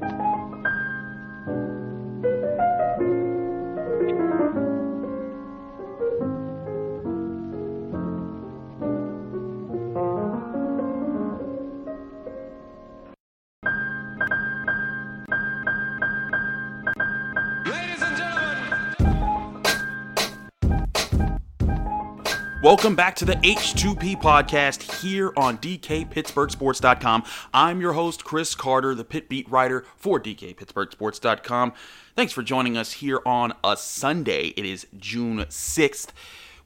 Thank you. Welcome back to the H2P podcast here on DKPittsburghSports.com. I'm your host, Chris Carter, the pit beat writer for DKPittsburghSports.com. Thanks for joining us here on a Sunday. It is June 6th.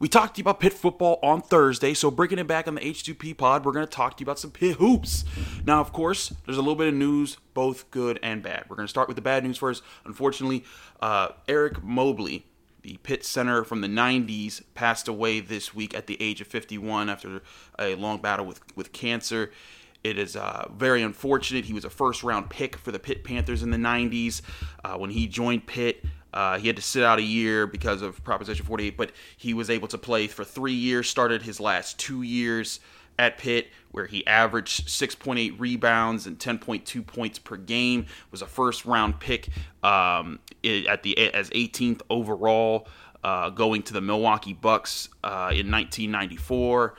We talked to you about Pitt football on Thursday, so bringing it back on the H2P pod, we're going to talk to you about some Pitt hoops. Now, of course, there's a little bit of news, both good and bad. We're going to start with the bad news first. Unfortunately, uh, Eric Mobley, the Pitt center from the 90s passed away this week at the age of 51 after a long battle with, with cancer. It is uh, very unfortunate. He was a first round pick for the Pitt Panthers in the 90s. Uh, when he joined Pitt, uh, he had to sit out a year because of Proposition 48, but he was able to play for three years, started his last two years at Pitt, where he averaged 6.8 rebounds and 10.2 points per game. Was a first round pick um, at the as 18th overall, uh, going to the Milwaukee Bucks uh, in 1994.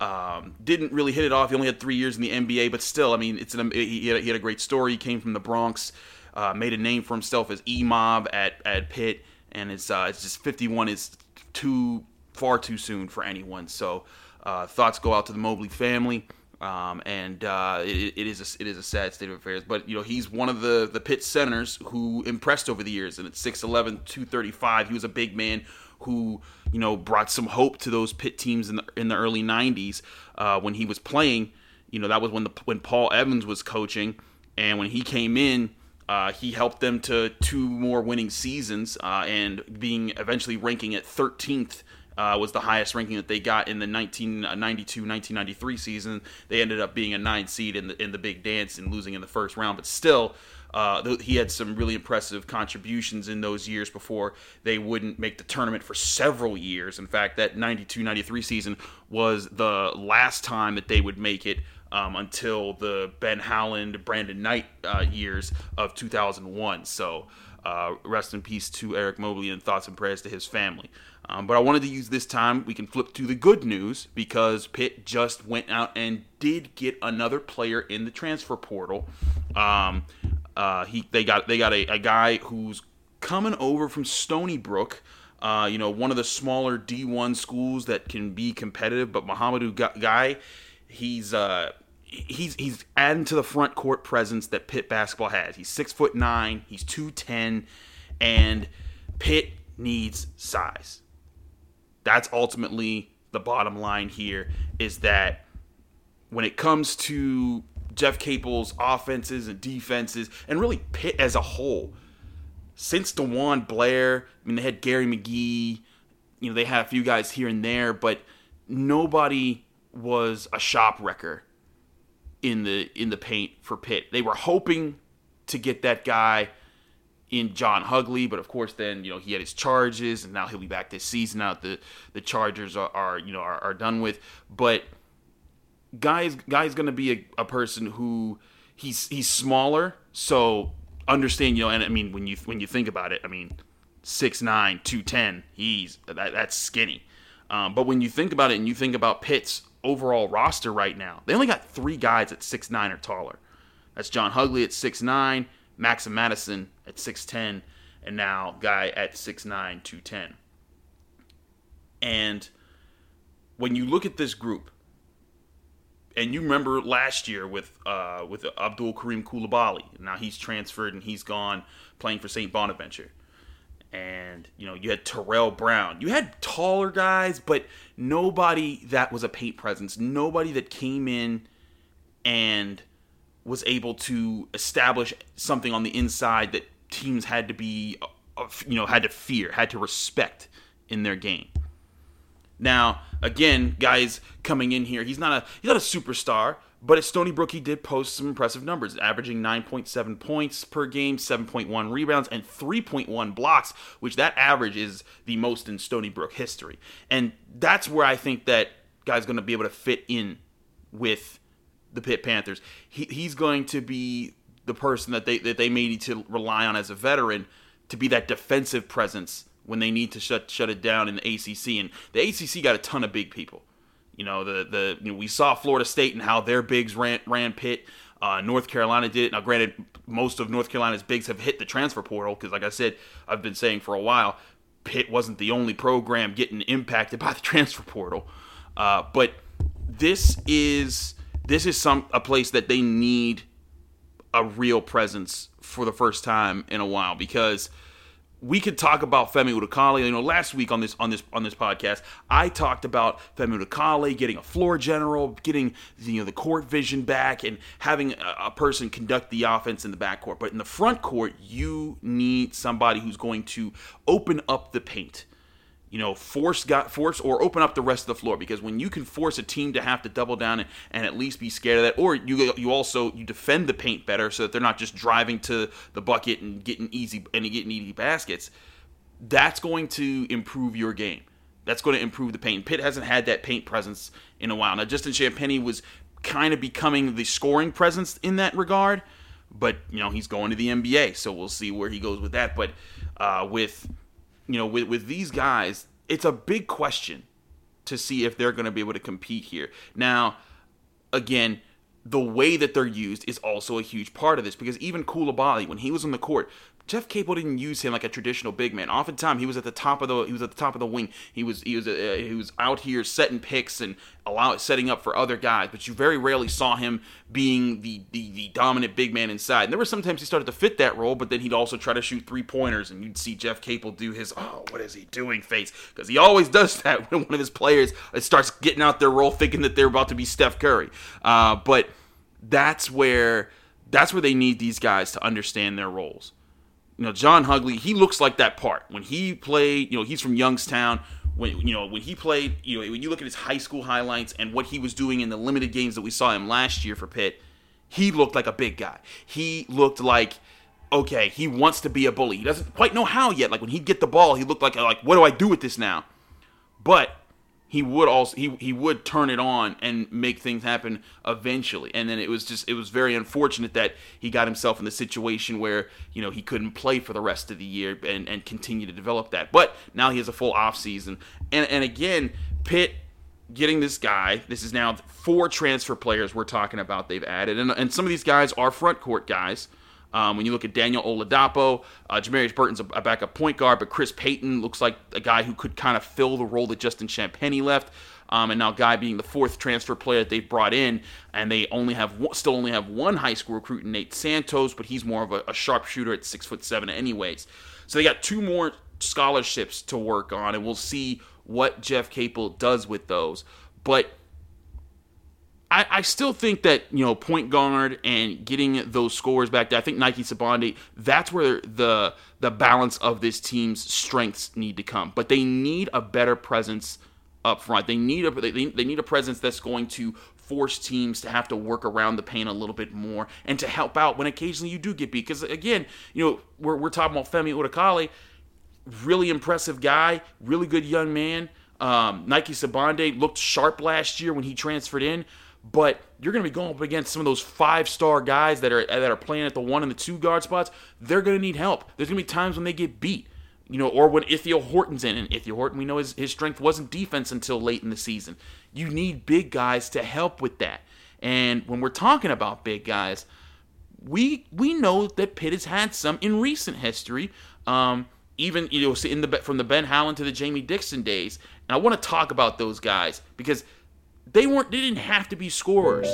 Um, didn't really hit it off. He only had three years in the NBA, but still, I mean, it's an, he, had, he had a great story. He came from the Bronx, uh, made a name for himself as E Mob at at Pitt, and it's uh, it's just 51 is too far too soon for anyone. So uh, thoughts go out to the Mobley family. Um, and uh, it, it is a, it is a sad state of affairs, but you know he's one of the the Pitt centers who impressed over the years. And at 6'11", 235, he was a big man who you know brought some hope to those Pitt teams in the in the early '90s uh, when he was playing. You know that was when the when Paul Evans was coaching, and when he came in, uh, he helped them to two more winning seasons, uh, and being eventually ranking at 13th. Uh, was the highest ranking that they got in the 1992-1993 season. They ended up being a nine seed in the in the Big Dance and losing in the first round, but still, uh, he had some really impressive contributions in those years before they wouldn't make the tournament for several years. In fact, that 92-93 season was the last time that they would make it um, until the Ben Howland, Brandon Knight uh, years of 2001. So, uh, rest in peace to Eric Mobley and thoughts and prayers to his family. Um, but I wanted to use this time, we can flip to the good news because Pitt just went out and did get another player in the transfer portal. Um, uh, he they got they got a, a guy who's coming over from Stony Brook. Uh, you know, one of the smaller D1 schools that can be competitive, but Mouhamadou Gueye, he's uh, he's he's adding to the front court presence that Pitt basketball has. He's six foot nine, he's two ten, and Pitt needs size. That's ultimately the bottom line here is that when it comes to Jeff Capel's offenses and defenses, and really Pitt as a whole, since DeJuan Blair, I mean, they had Gary McGhee, you know, they had a few guys here and there, but nobody was a shop wrecker in the in the paint for Pitt. They were hoping to get that guy in John Hugley, but of course then you know he had his charges, and now he'll be back this season. Out the the Chargers are, are you know are, are done with, but guy's guy's gonna be a, a person who he's he's smaller, so understand you know, and I mean when you when you think about it, I mean 6'9", 210, he's that, that's skinny. Um, but when you think about it, and you think about Pitt's overall roster right now, they only got three guys at 6'9 or taller. That's John Hugley at 6'9, Max Amadasun at 6'10, and now Gueye at 6'9, 210. And when you look at this group, and you remember last year with uh, with Abdoul Karim Coulibaly. Now he's transferred and he's gone playing for St. Bonaventure. And you know you had Terrell Brown. You had taller guys, but nobody that was a paint presence. Nobody that came in and was able to establish something on the inside that teams had to be, uh, you know, had to fear, had to respect in their game. Now, again, guys coming in here, he's not a he's not a superstar, but at Stony Brook he did post some impressive numbers, averaging 9.7 points per game, 7.1 rebounds, and 3.1 blocks, which that average is the most in Stony Brook history. And that's where I think that guy's going to be able to fit in with the Pitt Panthers. He, he's going to be the person that they that they may need to rely on as a veteran to be that defensive presence when they need to shut shut it down in the ACC. And the ACC got a ton of big people. You know, the the you know, we saw Florida State and how their bigs ran ran Pitt. Uh, North Carolina did it. Now, granted, most of North Carolina's bigs have hit the transfer portal because, like I said, I've been saying for a while, Pitt wasn't the only program getting impacted by the transfer portal. Uh, but this is this is some a place that they need a real presence for the first time in a while because we could talk about Femi Odukale. You know, last week on this on this on this podcast, I talked about Femi Odukale getting a floor general, getting the, you know the court vision back, and having a, a, person conduct the offense in the backcourt. But in the front court, you need somebody who's going to open up the paint you know, force got force or open up the rest of the floor because when you can force a team to have to double down and, and at least be scared of that, or you you also you defend the paint better so that they're not just driving to the bucket and getting easy and getting easy baskets. That's going to improve your game. That's going to improve the paint. Pitt hasn't had that paint presence in a while. Now, Justin Champagnie was kind of becoming the scoring presence in that regard, but you know he's going to the NBA, so we'll see where he goes with that. But uh, with you know, with, with these guys, it's a big question to see if they're going to be able to compete here. Now, again, the way that they're used is also a huge part of this because even Coulibaly, when he was on the court, Jeff Capel didn't use him like a traditional big man. Oftentimes he was at the top of the he was at the top of the wing. He was he was uh, he was out here setting picks and allow setting up for other guys. But you very rarely saw him being the, the the dominant big man inside. And there were sometimes he started to fit that role, but then he'd also try to shoot three pointers, and you'd see Jeff Capel do his oh what is he doing face because he always does that when one of his players starts getting out their role thinking that they're about to be Steph Curry. Uh, but that's where that's where they need these guys to understand their roles you know, John Hugley, he looks like that part. When he played, you know, he's from Youngstown. When you know, when he played, you know, when you look at his high school highlights and what he was doing in the limited games that we saw him last year for Pitt, he looked like a big guy. He looked like okay, he wants to be a bully. He doesn't quite know how yet. Like when he'd get the ball, he looked like like what do I do with this now? But he would also he, he would turn it on and make things happen eventually. And then it was just it was very unfortunate that he got himself in the situation where you know he couldn't play for the rest of the year and, and continue to develop that. But now he has a full off season. And and again pitt getting this guy this is now four transfer players we're talking about they've added. And, and some of these guys are front court guys um, when you look at Daniel Oladapo, uh, Jamarius Burton's a, a, backup point guard, but Chris Payton looks like a guy who could kind of fill the role that Justin Champagnie left. Um, and now Gueye being the fourth transfer player that they've brought in, and they only have still only have one high school recruit, Nate Santos, but he's more of a, a sharpshooter at six foot seven, anyways. So they got two more scholarships to work on, and we'll see what Jeff Capel does with those. But I, I, still think that you know point guard and getting those scores back there. I think Nike Sibande. That's where the the balance of this team's strengths need to come. But they need a better presence up front. They need a they, they need a presence that's going to force teams to have to work around the paint a little bit more and to help out when occasionally you do get beat. Because again, you know we're we're talking about Femi Odukale, really impressive guy, really good young man. Um, Nike Sibande looked sharp last year when he transferred in but you're going to be going up against some of those five star guys that are that are playing at the one and the two guard spots. They're going to need help. There's going to be times when they get beat, you know, or when Ithiel Horton's in, and Ithiel Horton, we know his, his strength wasn't defense until late in the season. You need big guys to help with that. And when we're talking about big guys, we we know that Pitt has had some in recent history. Um, even you know in the from the Ben Howland to the Jamie Dixon days, and I want to talk about those guys because they weren't they didn't have to be scorers.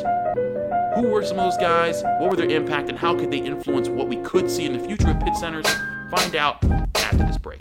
Who were some of those guys? What were their impact, and how could they influence what we could see in the future of Pitt centers? Find out after this break.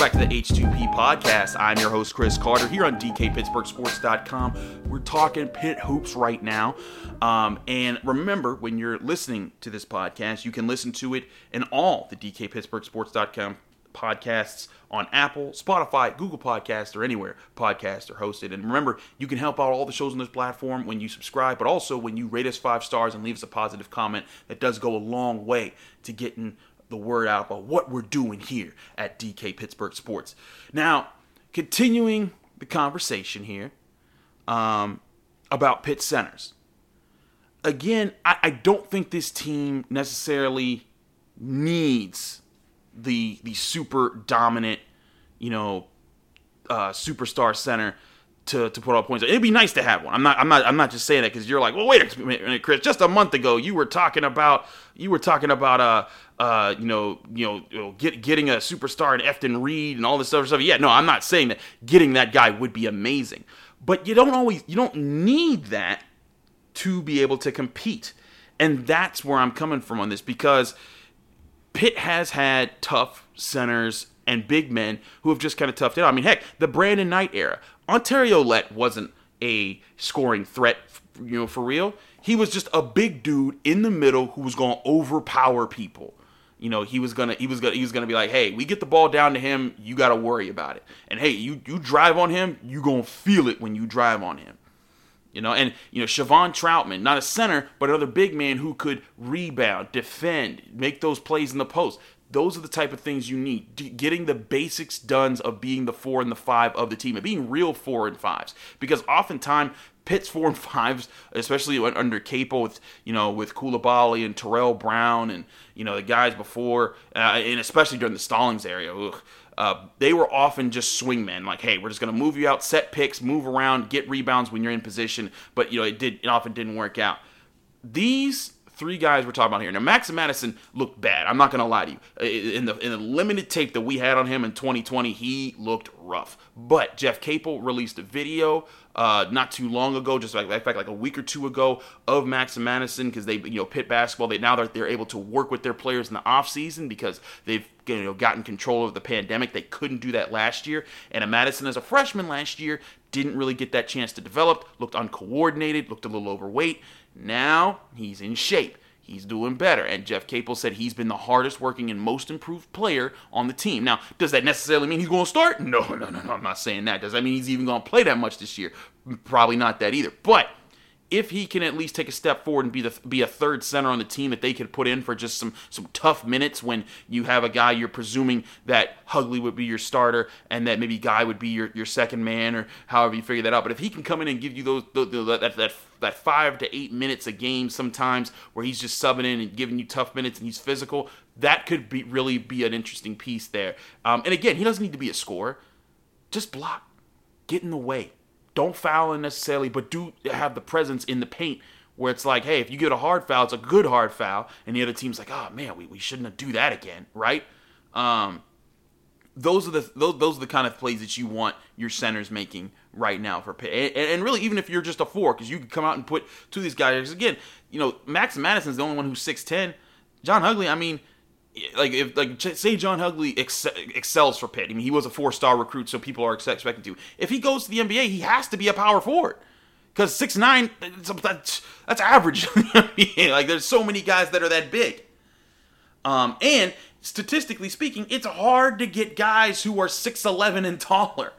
Welcome back to the H2P podcast. I'm your host, Chris Carter, here on DKPittsburghSports.com. We're talking pit hoops right now. Um, and remember, when you're listening to this podcast, you can listen to it in all the DKPittsburghSports.com podcasts on Apple, Spotify, Google Podcasts, or anywhere podcasts are hosted. And remember, you can help out all the shows on this platform when you subscribe, but also when you rate us five stars and leave us a positive comment. That does go a long way to getting the word out about what we're doing here at DK Pittsburgh Sports. Now, continuing the conversation here um, about pit centers. Again, I, I don't think this team necessarily needs the the super dominant, you know, uh, superstar center to, to put all points. It'd be nice to have one. I'm not I'm not I'm not just saying that because you're like, well, wait a minute, Chris. Just a month ago, you were talking about you were talking about uh uh you know you know, you know get, getting a superstar in Efton Reid and all this other stuff. Yeah, no, I'm not saying that getting that guy would be amazing, but you don't always you don't need that to be able to compete, and that's where I'm coming from on this because Pitt has had tough centers and big men who have just kind of toughed it out. I mean, heck, the Brandon Knight era. Ontario Lett wasn't a scoring threat, you know, for real. He was just a big dude in the middle who was going to overpower people. You know, he was gonna, he was gonna, he was gonna be like, "Hey, we get the ball down to him. You got to worry about it. And hey, you you drive on him, you gonna feel it when you drive on him." You know, and you know, Chevon Troutman, not a center, but another big man who could rebound, defend, make those plays in the post. Those are the type of things you need. D- Getting the basics done of being the four and the five of the team, and being real four and fives. Because oftentimes Pitt's four and fives, especially under Capel with you know with Coulibaly and Terrell Brown and you know the guys before, uh, and especially during the Stallings area. Ugh, uh, they were often just swingmen. Like, hey, we're just going to move you out, set picks, move around, get rebounds when you're in position. But you know, it did it often didn't work out. These three guys we're talking about here. Now, Max Amadasun looked bad. I'm not going to lie to you. In the in the limited tape that we had on him in 2020, he looked rough. But Jeff Capel released a video uh, not too long ago, just like in fact like a week or two ago, of Max Amadasun because they you know Pitt basketball. They now they're, they're able to work with their players in the off season because they've you know gotten control of the pandemic. They couldn't do that last year. And Amadasun as a freshman last year didn't really get that chance to develop. Looked uncoordinated. Looked a little overweight. Now he's in shape. He's doing better. And Jeff Capel said he's been the hardest working and most improved player on the team. Now, does that necessarily mean he's going to start? No, no, no, no. I'm not saying that. Does that mean he's even going to play that much this year? Mm, probably not that either. But if he can at least take a step forward and be the be a third center on the team that they could put in for just some some tough minutes when you have a guy you're presuming that Hugley would be your starter and that maybe Gueye would be your, your second man or however you figure that out. But if he can come in and give you those, those that that that five to eight minutes a game sometimes where he's just subbing in and giving you tough minutes and he's physical. That could be really be an interesting piece there. Um, and again, he doesn't need to be a scorer. Just block, get in the way. Don't foul necessarily, but do have the presence in the paint where it's like, hey, if you get a hard foul, it's a good hard foul, and the other team's like, oh man, we, we shouldn't do that again, right? Um, those are the those, those are the kind of plays that you want your centers making right now for Pitt. And, and really, even if you're just a four, because you can come out and put two of these guys. Again, you know, Max Amadasun's the only one who's six ten. John Hugley, I mean, like if like say John Hugley ex- excels for Pitt. I mean, he was a four star recruit, so people are expecting to. If he goes to the NBA, he has to be a power forward because six nine that's, that's average. like there's so many guys that are that big. Um, and statistically speaking, it's hard to get guys who are 6'11 and taller.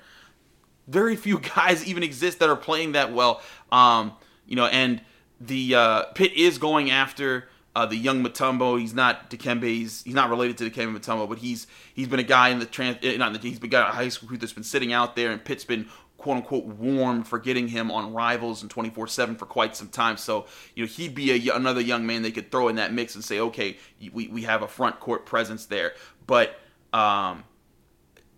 Very few guys even exist that are playing that well. Um, you know, and the uh, Pitt is going after uh, the young Matumbo. He's not Dikembe. He's, he's not related to Dikembe Mutombo, but he's he's been a guy in the trans. Eh, not he's been a guy high school that's been sitting out there, and Pitt's been quote unquote warm for getting him on rivals and 24 7 for quite some time. So, you know, he'd be a, another young man they could throw in that mix and say, okay, we, we have a front court presence there. But um,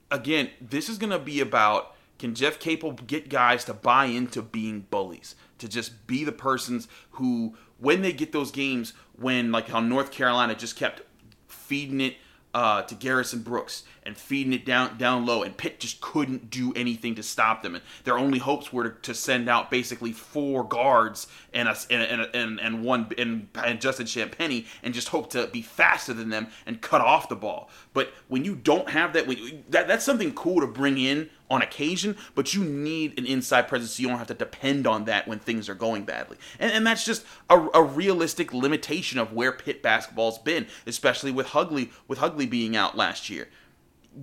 again, this is going to be about can Jeff Capel get guys to buy into being bullies, to just be the persons who, when they get those games, when like how North Carolina just kept feeding it uh, to Garrison Brooks and feeding it down down low, and Pitt just couldn't do anything to stop them. And their only hopes were to, to send out basically four guards and a, and, and, and one and, and Justin Champagnie and just hope to be faster than them and cut off the ball. But when you don't have that, when, that that's something cool to bring in on occasion, but you need an inside presence so you don't have to depend on that when things are going badly. And, and that's just a, a, realistic limitation of where Pitt basketball's been, especially with Hugley with Hugley being out last year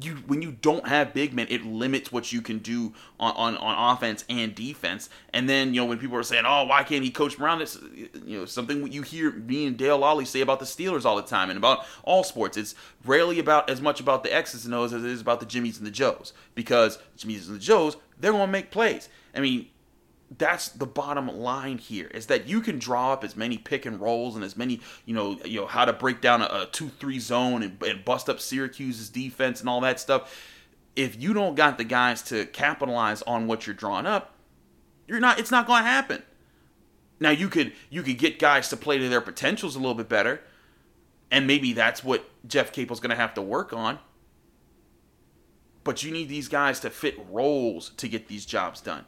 you when you don't have big men, it limits what you can do on, on, on offense and defense. And then you know when people are saying, "Oh, why can't he coach Brown?" It's you know something you hear me and Dale Lolley say about the Steelers all the time and about all sports. It's rarely about as much about the X's and O's as it is about the Jimmies and the Joes because Jimmies and the Joes they're going to make plays. I mean, that's the bottom line here is that you can draw up as many pick and rolls and as many you know you know how to break down a, a two three zone and, and bust up Syracuse's defense and all that stuff. If you don't got the guys to capitalize on what you're drawing up, you're not. It's not going to happen. Now you could you could get guys to play to their potentials a little bit better, and maybe that's what Jeff Capel's going to have to work on. But you need these guys to fit roles to get these jobs done.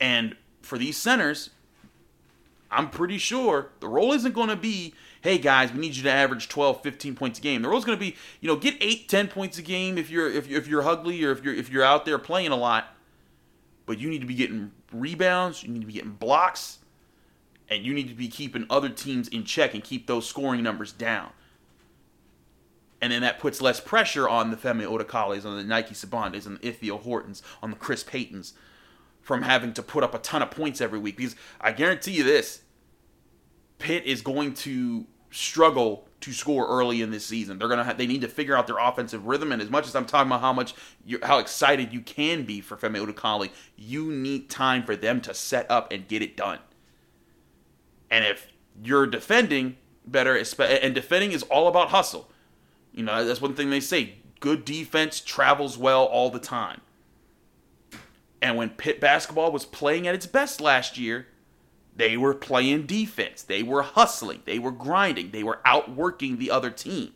And for these centers, I'm pretty sure the role isn't going to be, hey guys, we need you to average 12, 15 points a game. The role is going to be, you know, get 8, 10 points a game if you're if you're, if you're Hugley or if you're if you're out there playing a lot. But you need to be getting rebounds, you need to be getting blocks, and you need to be keeping other teams in check and keep those scoring numbers down. And then that puts less pressure on the Femi Odukales, on the Nike Sibandes, on the Ithiel Hortons, on the Chris Paytons, from having to put up a ton of points every week. Because I guarantee you this Pitt is going to struggle to score early in this season. They're gonna have, they need to figure out their offensive rhythm. And as much as I'm talking about how much you, how excited you can be for Femi Odukale, you need time for them to set up and get it done. And if you're defending better, and defending is all about hustle. You know that's one thing they say. Good defense travels well all the time. And when Pitt basketball was playing at its best last year, they were playing defense. They were hustling. They were grinding. They were outworking the other team.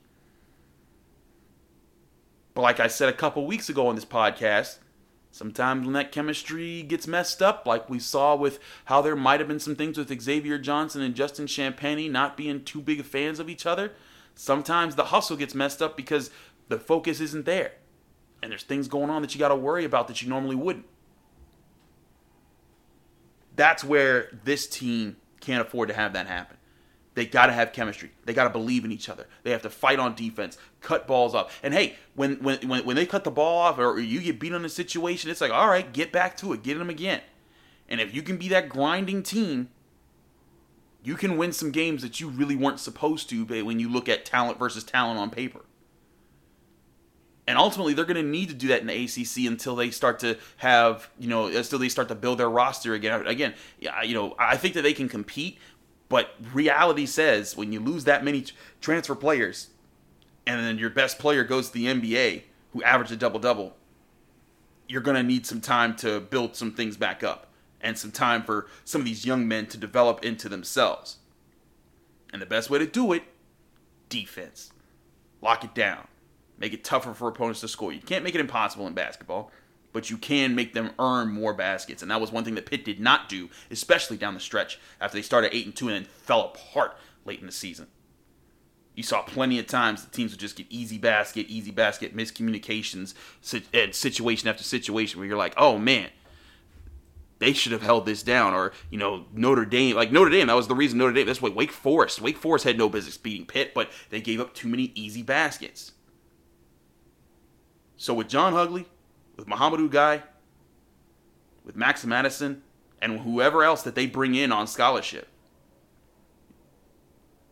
But like I said a couple weeks ago on this podcast, sometimes when that chemistry gets messed up, like we saw with how there might have been some things with Xavier Johnson and Justin Champagnie not being too big fans of each other, sometimes the hustle gets messed up because the focus isn't there. And there's things going on that you got to worry about that you normally wouldn't that's where this team can't afford to have that happen. They got to have chemistry. They got to believe in each other. They have to fight on defense, cut balls off. And hey, when when when, when they cut the ball off or you get beat on a situation, it's like, all right, get back to it, get them again. And if you can be that grinding team, you can win some games that you really weren't supposed to when you look at talent versus talent on paper. And ultimately, they're going to need to do that in the ACC until they start to have, you know, until they start to build their roster again. Again, you know, I think that they can compete, but reality says when you lose that many transfer players, and then your best player goes to the NBA, who averaged a double double, you're going to need some time to build some things back up and some time for some of these young men to develop into themselves. And the best way to do it, defense. Lock it down. Make it tougher for opponents to score. You can't make it impossible in basketball, but you can make them earn more baskets. And that was one thing that Pitt did not do, especially down the stretch after they started 8 and 2 and then fell apart late in the season. You saw plenty of times the teams would just get easy basket, easy basket, miscommunications, and situation after situation where you're like, oh man, they should have held this down. Or, you know, Notre Dame, like Notre Dame, that was the reason Notre Dame, that's why Wake Forest. Wake Forest had no business beating Pitt, but they gave up too many easy baskets. So with John Hugley, with Mouhamadou Gueye, with Max Amadasun, and whoever else that they bring in on scholarship,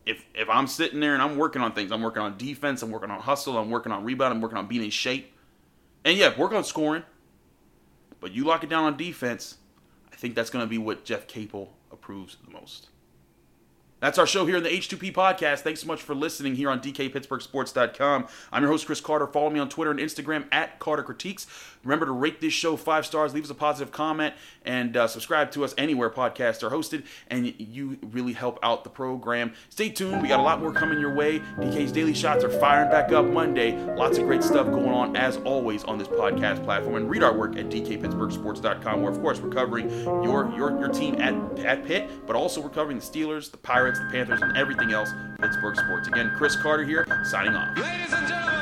if if I'm sitting there and I'm working on things, I'm working on defense, I'm working on hustle, I'm working on rebound, I'm working on being in shape, and yeah, work on scoring. But you lock it down on defense, I think that's going to be what Jeff Capel approves the most. That's our show here in the H2P podcast. Thanks so much for listening here on DKPittsburghSports.com. I'm your host, Chris Carter. Follow me on Twitter and Instagram at Carter Critiques. Remember to rate this show five stars, leave us a positive comment, and uh, subscribe to us anywhere podcasts are hosted. And you really help out the program. Stay tuned. We got a lot more coming your way. DK's Daily Shots are firing back up Monday. Lots of great stuff going on, as always, on this podcast platform. And read our work at DKPittsburghSports.com, where, of course, we're covering your, your, your team at, at Pitt, but also we're covering the Steelers, the Pirates, Pirates, the Panthers, and everything else Pittsburgh sports. Again, Chris Carter here, signing off. Ladies and gentlemen.